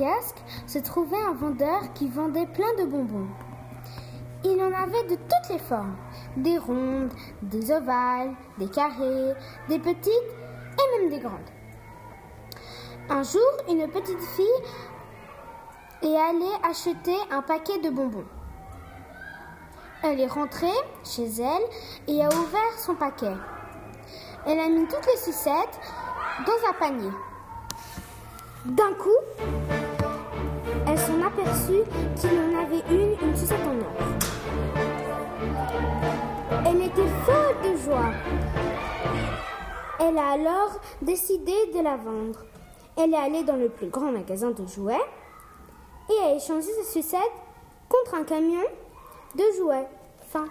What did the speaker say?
kiosque se trouvait un vendeur qui vendait plein de bonbons. Il en avait de toutes les formes, des rondes, des ovales, des carrés, des petites et même des grandes. Un jour, une petite fille est allée acheter un paquet de bonbons. Elle est rentrée chez elle et a ouvert son paquet. Elle a mis toutes les sucettes dans un panier. D'un coup, elle s'en aperçut qu'il en avait une, une sucette en or. Elle était folle de joie. Elle a alors décidé de la vendre. Elle est allée dans le plus grand magasin de jouets et a échangé sa sucette contre un camion de jouets. Fin.